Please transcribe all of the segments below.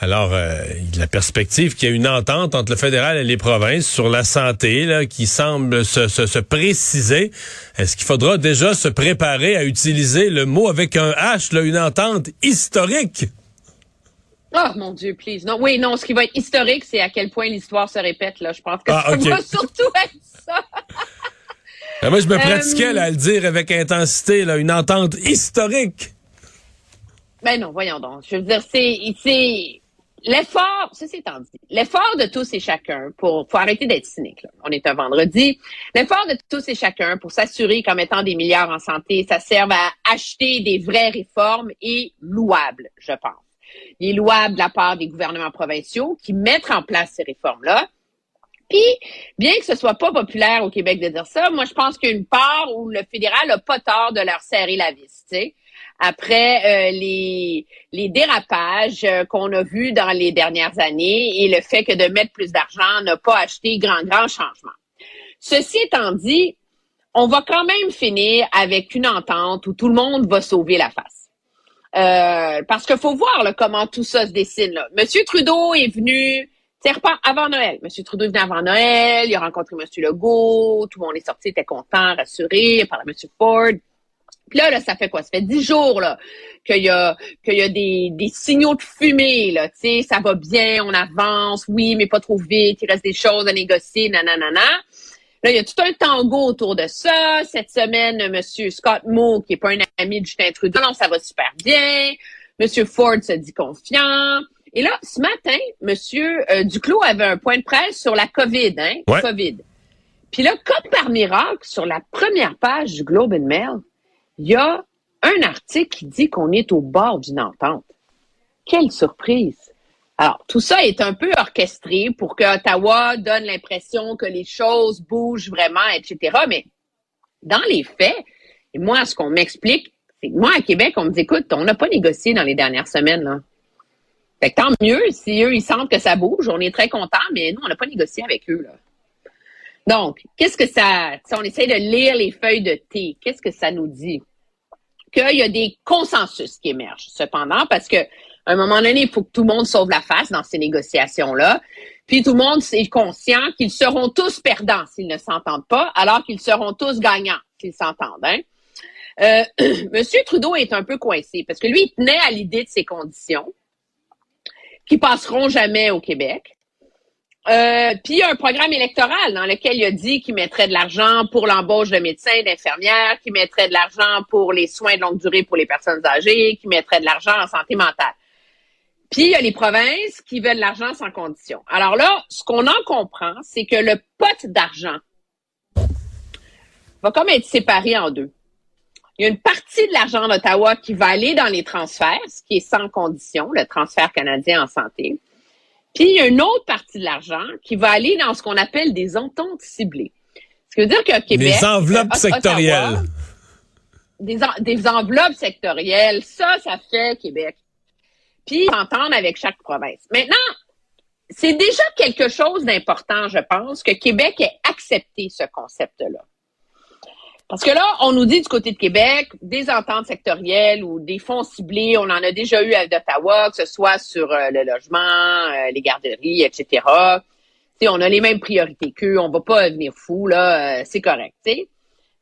Alors, euh, la perspective qu'il y a une entente entre le fédéral et les provinces sur la santé là, qui semble se, se, se préciser. Est-ce qu'il faudra déjà se préparer à utiliser le mot avec un H, là, une entente historique? Oh mon Dieu, please. Non, oui, non, ce qui va être historique, c'est à quel point l'histoire se répète. Là. Je pense que Ah, ça va surtout être ça. Ah, moi, je me Euh, pratiquais là, à le dire avec intensité, là, une entente historique. Ben non, voyons donc. Je veux dire, c'est l'effort, ceci étant dit, l'effort de tous et chacun pour, faut arrêter d'être cynique. On est un vendredi. L'effort de tous et chacun pour s'assurer qu'en mettant des milliards en santé, ça serve à acheter des vraies réformes est louable, je pense. Il est louable de la part des gouvernements provinciaux qui mettent en place ces réformes-là. Puis, bien que ce soit pas populaire au Québec de dire ça, moi, je pense qu'il y a une part où le fédéral a pas tort de leur serrer la vis, tu sais après euh, les, les dérapages euh, qu'on a vus dans les dernières années et le fait que de mettre plus d'argent n'a pas acheté grand, grand changement. Ceci étant dit, on va quand même finir avec une entente où tout le monde va sauver la face. Euh, parce qu'il faut voir là, comment tout ça se dessine. Là. Monsieur Trudeau est venu repas avant Noël. Monsieur Trudeau est venu avant Noël, il a rencontré Monsieur Legault, tout le monde est sorti, était content, rassuré, par Monsieur Ford. Puis là, là, ça fait quoi? Ça fait dix jours là qu'il y a qu'il y a des, des signaux de fumée, là. Tu sais, ça va bien, on avance, oui, mais pas trop vite, il reste des choses à négocier, nanana. Là, il y a tout un tango autour de ça. Cette semaine, Monsieur Scott Moore, qui est pas un ami de Justin Trudeau, non, ça va super bien. Monsieur Ford se dit confiant. Et là, ce matin, Monsieur euh, Duclos avait un point de presse sur la COVID, hein? Ouais. COVID. Puis là, comme par miracle, sur la première page du Globe and Mail, il y a un article qui dit qu'on est au bord d'une entente. Quelle surprise! Alors, tout ça est un peu orchestré pour que Ottawa donne l'impression que les choses bougent vraiment, etc. Mais dans les faits, moi, ce qu'on m'explique, c'est que moi, à Québec, on me dit, écoute, on n'a pas négocié dans les dernières semaines. Fait que tant mieux, si eux, ils sentent que ça bouge, on est très contents, mais nous, on n'a pas négocié avec eux, là. Donc, qu'est-ce que ça, si on essaie de lire les feuilles de thé, qu'est-ce que ça nous dit? Qu'il y a des consensus qui émergent, cependant, parce que, un moment donné, il faut que tout le monde sauve la face dans ces négociations-là. Puis tout le monde est conscient qu'ils seront tous perdants s'ils ne s'entendent pas, alors qu'ils seront tous gagnants s'ils s'entendent. Hein? Euh, Monsieur Trudeau est un peu coincé parce que lui, il tenait à l'idée de ces conditions qui passeront jamais au Québec. Euh, puis il y a un programme électoral dans lequel il a dit qu'il mettrait de l'argent pour l'embauche de médecins, d'infirmières, qu'il mettrait de l'argent pour les soins de longue durée pour les personnes âgées, qu'il mettrait de l'argent en santé mentale. Puis il y a les provinces qui veulent de l'argent sans condition. Alors là, ce qu'on en comprend, c'est que le pot d'argent va comme être séparé en deux. Il y a une partie de l'argent d'Ottawa qui va aller dans les transferts, ce qui est sans condition, le transfert canadien en santé. Puis il y a une autre partie de l'argent qui va aller dans ce qu'on appelle des ententes ciblées. Ce qui veut dire que Québec, Les enveloppes euh, Ottawa, sectorielles. des, en- des enveloppes sectorielles, ça, ça fait Québec. Puis s'entendre avec chaque province. Maintenant, c'est déjà quelque chose d'important, je pense, que Québec ait accepté ce concept-là. Parce que là, on nous dit du côté de Québec, des ententes sectorielles ou des fonds ciblés, on en a déjà eu à d'Ottawa, que ce soit sur euh, le logement, euh, les garderies, etc. Tu sais, on a les mêmes priorités qu'eux, on va pas devenir fou, là, euh, c'est correct, tu sais.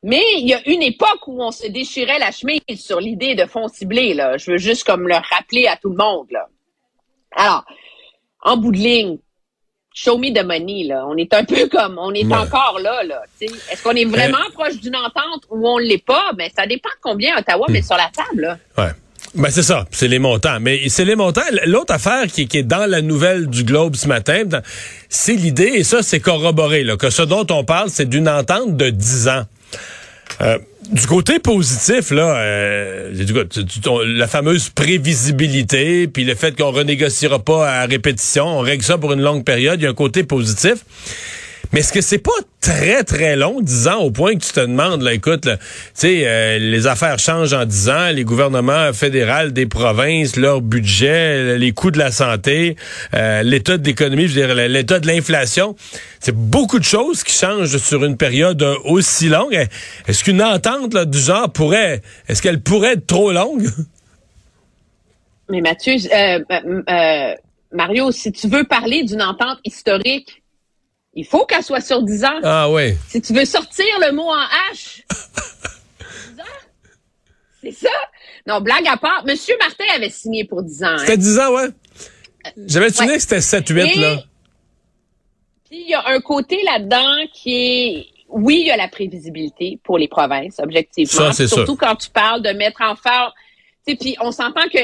Mais il y a une époque où on se déchirait la chemise sur l'idée de fonds ciblés, là. Je veux juste comme le rappeler à tout le monde, là. Alors, en bout de ligne, show me the money, là. On est un peu comme, on est Ouais. encore là, là. Est-ce qu'on est vraiment proche d'une entente ou on l'est pas? Ben, ça dépend de combien Ottawa met sur la table, là. Ouais. Ben c'est ça, c'est les montants. Mais c'est les montants. L'autre affaire qui, qui est dans la nouvelle du Globe ce matin, c'est l'idée, et ça c'est corroboré, là, que ce dont on parle, c'est d'une entente de 10 ans. Euh, du côté positif, là, euh, la fameuse prévisibilité, puis le fait qu'on renégociera pas à répétition, on règle ça pour une longue période, il y a un côté positif. Mais est-ce que c'est pas très, très long, 10 ans, au point que tu te demandes, là, écoute, sais, euh, les affaires changent en 10 ans, les gouvernements fédéraux des provinces, leur budget, les coûts de la santé, euh, l'état de l'économie, je veux dire, l'état de l'inflation. C'est beaucoup de choses qui changent sur une période aussi longue. Est-ce qu'une entente là, du genre pourrait, est-ce qu'elle pourrait être trop longue? Mais Mathieu, euh, Mario, si tu veux parler d'une entente historique, il faut qu'elle soit sur 10 ans. Ah oui. Si tu veux sortir le mot en H. C'est ça? Non, blague à part. Monsieur Martin avait signé pour 10 ans. Hein. C'était 10 ans, ouais. J'avais souvenir que c'était 7-8, là. Puis il y a un côté là-dedans qui est oui, il y a la prévisibilité pour les provinces, objectivement. Ça, Surtout quand tu parles de mettre en forme. Puis on s'entend que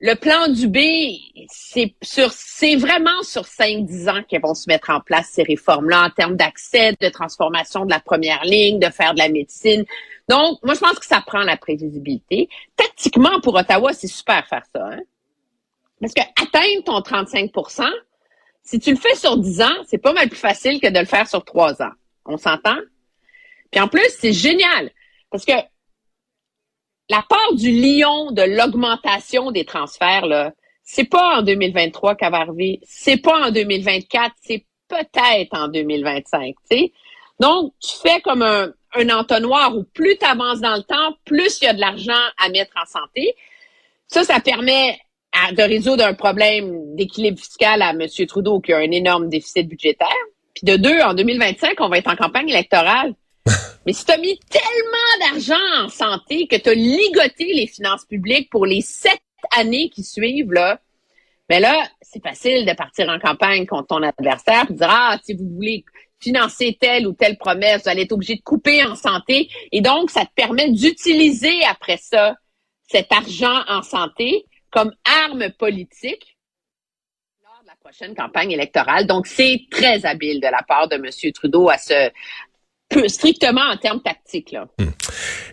le plan du B, c'est sur, c'est vraiment sur 5-10 ans qu'ils vont se mettre en place ces réformes-là en termes d'accès, de transformation de la première ligne, de faire de la médecine. Donc, moi, je pense que ça prend la prévisibilité. Tactiquement, pour Ottawa, c'est super faire ça, hein? Parce que atteindre ton 35% si tu le fais sur 10 ans, c'est pas mal plus facile que de le faire sur 3 ans. On s'entend? Puis en plus, c'est génial. Parce que la part du lion de l'augmentation des transferts, là, c'est pas en 2023 qu'elle va c'est pas en 2024, c'est peut-être en 2025, tu sais. Donc, tu fais comme un, un entonnoir où plus tu avances dans le temps, plus il y a de l'argent à mettre en santé. Ça, ça permet de résoudre un problème d'équilibre fiscal à M. Trudeau qui a un énorme déficit budgétaire. Puis de deux, en 2025, on va être en campagne électorale. Mais si tu as mis tellement d'argent en santé que tu as ligoté les finances publiques pour les sept années qui suivent, là, mais ben là, c'est facile de partir en campagne contre ton adversaire et de dire, ah, si vous voulez financer telle ou telle promesse, vous allez être obligé de couper en santé. Et donc, ça te permet d'utiliser après ça cet argent en santé comme arme politique lors de la prochaine campagne électorale. Donc, c'est très habile de la part de M. Trudeau à se, strictement en termes tactiques. Là. Hmm.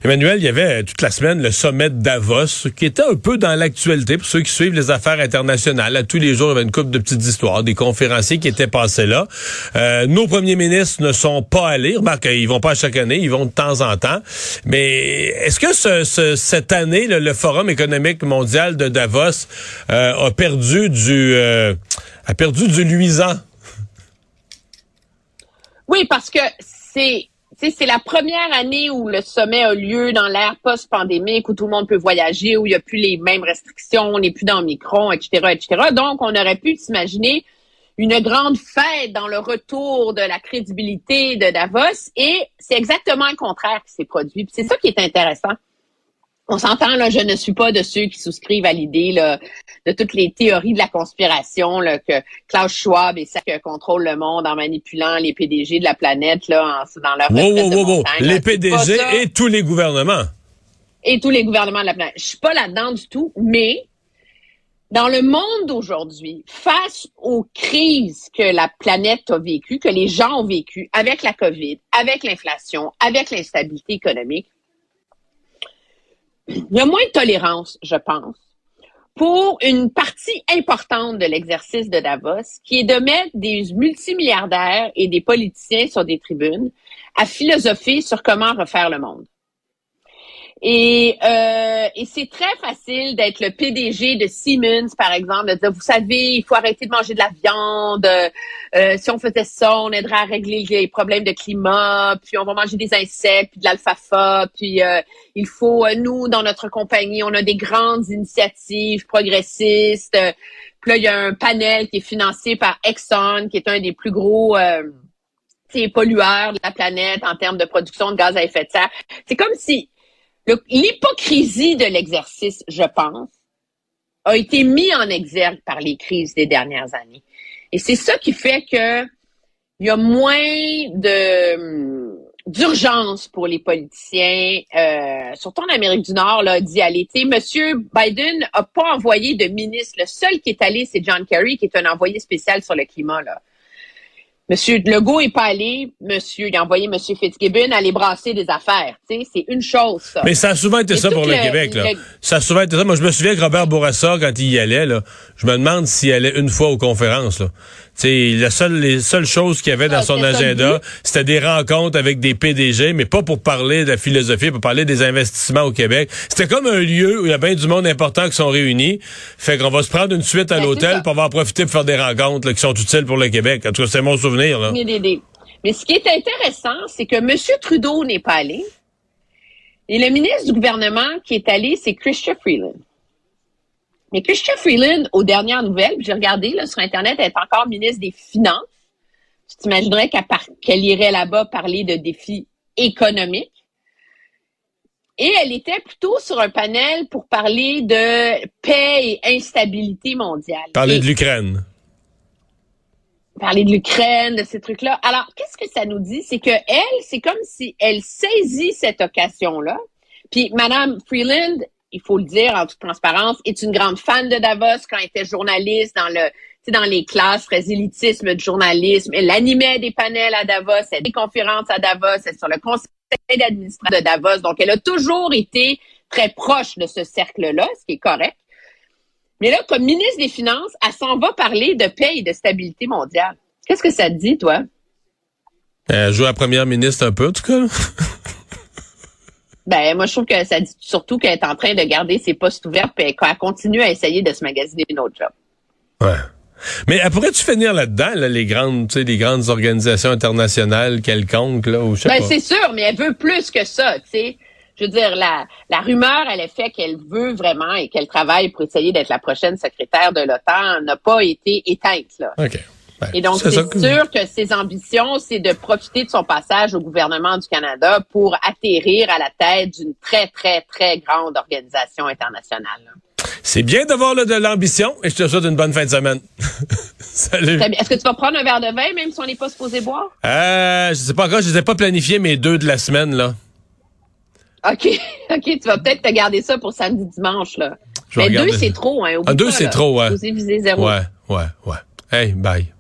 Emmanuel, il y avait toute la semaine le sommet de Davos, qui était un peu dans l'actualité pour ceux qui suivent les affaires internationales. À tous les jours, il y avait une couple de petites histoires, des conférenciers qui étaient passés là. Euh, nos premiers ministres ne sont pas allés. Remarque, ils vont pas chaque année, ils vont de temps en temps. Mais est-ce que ce, cette année, le, Forum économique mondial de Davos euh, a perdu du euh, a perdu du luisant? Oui, parce que c'est c'est la première année où le sommet a lieu dans l'ère post-pandémique, où tout le monde peut voyager, où il n'y a plus les mêmes restrictions, on n'est plus dans micron, etc., etc. Donc, on aurait pu s'imaginer une grande fête dans le retour de la crédibilité de Davos, et c'est exactement le contraire qui s'est produit. C'est ça qui est intéressant on s'entend, là, je ne suis pas de ceux qui souscrivent à l'idée de toutes les théories de la conspiration là, que Klaus Schwab et ça que contrôle le monde en manipulant les PDG de la planète là, en, dans leur wow, Les PDG et tous les gouvernements. Et tous les gouvernements de la planète. Je suis pas là-dedans du tout, mais dans le monde d'aujourd'hui, face aux crises que la planète a vécues, que les gens ont vécues avec la COVID, avec l'inflation, avec l'instabilité économique, il y a moins de tolérance, je pense, pour une partie importante de l'exercice de Davos, qui est de mettre des multimilliardaires et des politiciens sur des tribunes à philosopher sur comment refaire le monde. Et, euh, et c'est très facile d'être le PDG de Siemens, par exemple, de dire, vous savez, il faut arrêter de manger de la viande. Euh, si on faisait ça, on aiderait à régler les problèmes de climat. Puis on va manger des insectes, puis de l'alfalfa. Puis euh, il faut, euh, nous, dans notre compagnie, on a des grandes initiatives progressistes. Puis là, il y a un panel qui est financé par Exxon, qui est un des plus gros euh, pollueurs de la planète en termes de production de gaz à effet de serre. C'est comme si L'hypocrisie de l'exercice, je pense, a été mis en exergue par les crises des dernières années. Et c'est ça qui fait que il y a moins de d'urgence pour les politiciens, euh, surtout en Amérique du Nord, là, d'y aller. Monsieur Biden a pas envoyé de ministre. Le seul qui est allé, c'est John Kerry, qui est un envoyé spécial sur le climat. Là. Monsieur Legault est pas allé, monsieur, il a envoyé monsieur Fitzgibbon aller brasser des affaires. Tu sais, c'est une chose, ça. Mais ça a souvent été Et ça pour le, le- Québec, là. le- Ça a souvent été ça. Moi, je me souviens que Robert Bourassa, quand il y allait, là, je me demande s'il allait une fois aux conférences, là. Tu sais, la seule, les seules choses qu'il y avait dans Ah, son agenda, c'était des rencontres avec des PDG, mais pas pour parler de la philosophie, pour parler des investissements au Québec. C'était comme un lieu où il y a bien du monde important qui sont réunis. Fait qu'on va se prendre une suite à Ben, l'hôtel, pour en profiter pour faire des rencontres, là, qui sont utiles pour le Québec. En tout cas, c'est mon souvenir, là. Mais ce qui est intéressant, c'est que M. Trudeau n'est pas allé. Et le ministre du gouvernement qui est allé, c'est Christian Freeland. Mais Christian Freeland, aux dernières nouvelles, j'ai regardé là, sur Internet, elle est encore ministre des Finances. Tu t'imaginerais qu'elle irait là-bas parler de défis économiques. Et elle était plutôt sur un panel pour parler de paix et instabilité mondiale. Parler Et- de l'Ukraine. Parler de l'Ukraine, de ces trucs-là. Alors, qu'est-ce que ça nous dit? C'est que elle, c'est comme si elle saisit cette occasion-là. Puis, Madame Freeland, il faut le dire en toute transparence, est une grande fan de Davos quand elle était journaliste dans le, dans les classes élitisme de journalisme. Elle animait des panels à Davos, elle des conférences à Davos, elle est sur le conseil d'administration de Davos. Donc, elle a toujours été très proche de ce cercle-là, ce qui est correct. Mais là, comme ministre des Finances, elle s'en va parler de paix et de stabilité mondiale. Qu'est-ce que ça te dit, toi? Elle joue à première ministre un peu, en tout cas. Ben, moi, je trouve que ça dit surtout qu'elle est en train de garder ses postes ouverts et qu'elle continue à essayer de se magasiner une autre job. Ouais. Mais euh, pourrais-tu finir là-dedans, là, les grandes, tu sais, les grandes organisations internationales quelconques, là, ou je sais Ben, c'est sûr, mais elle veut plus que ça, tu sais. Je veux dire, la, la rumeur, elle est fait qu'elle veut vraiment et qu'elle travaille pour essayer d'être la prochaine secrétaire de l'OTAN n'a pas été éteinte, là. OK. Ben, Et donc, c'est que- sûr que ses ambitions, c'est de profiter de son passage au gouvernement du Canada pour atterrir à la tête d'une très, très, très grande organisation internationale. là. C'est bien d'avoir de l'ambition et je te souhaite une bonne fin de semaine. Salut. Est-ce que tu vas prendre un verre de vin, même si on n'est pas supposé boire? Euh, je sais pas encore, je les ai pas planifié mes deux de la semaine, là. OK. OK, tu vas peut-être te garder ça pour samedi, dimanche, là. Je Mais deux, c'est trop, hein. Ah, deux, c'est trop, ouais. Viser zéro. Ouais, ouais, ouais. Hey, bye.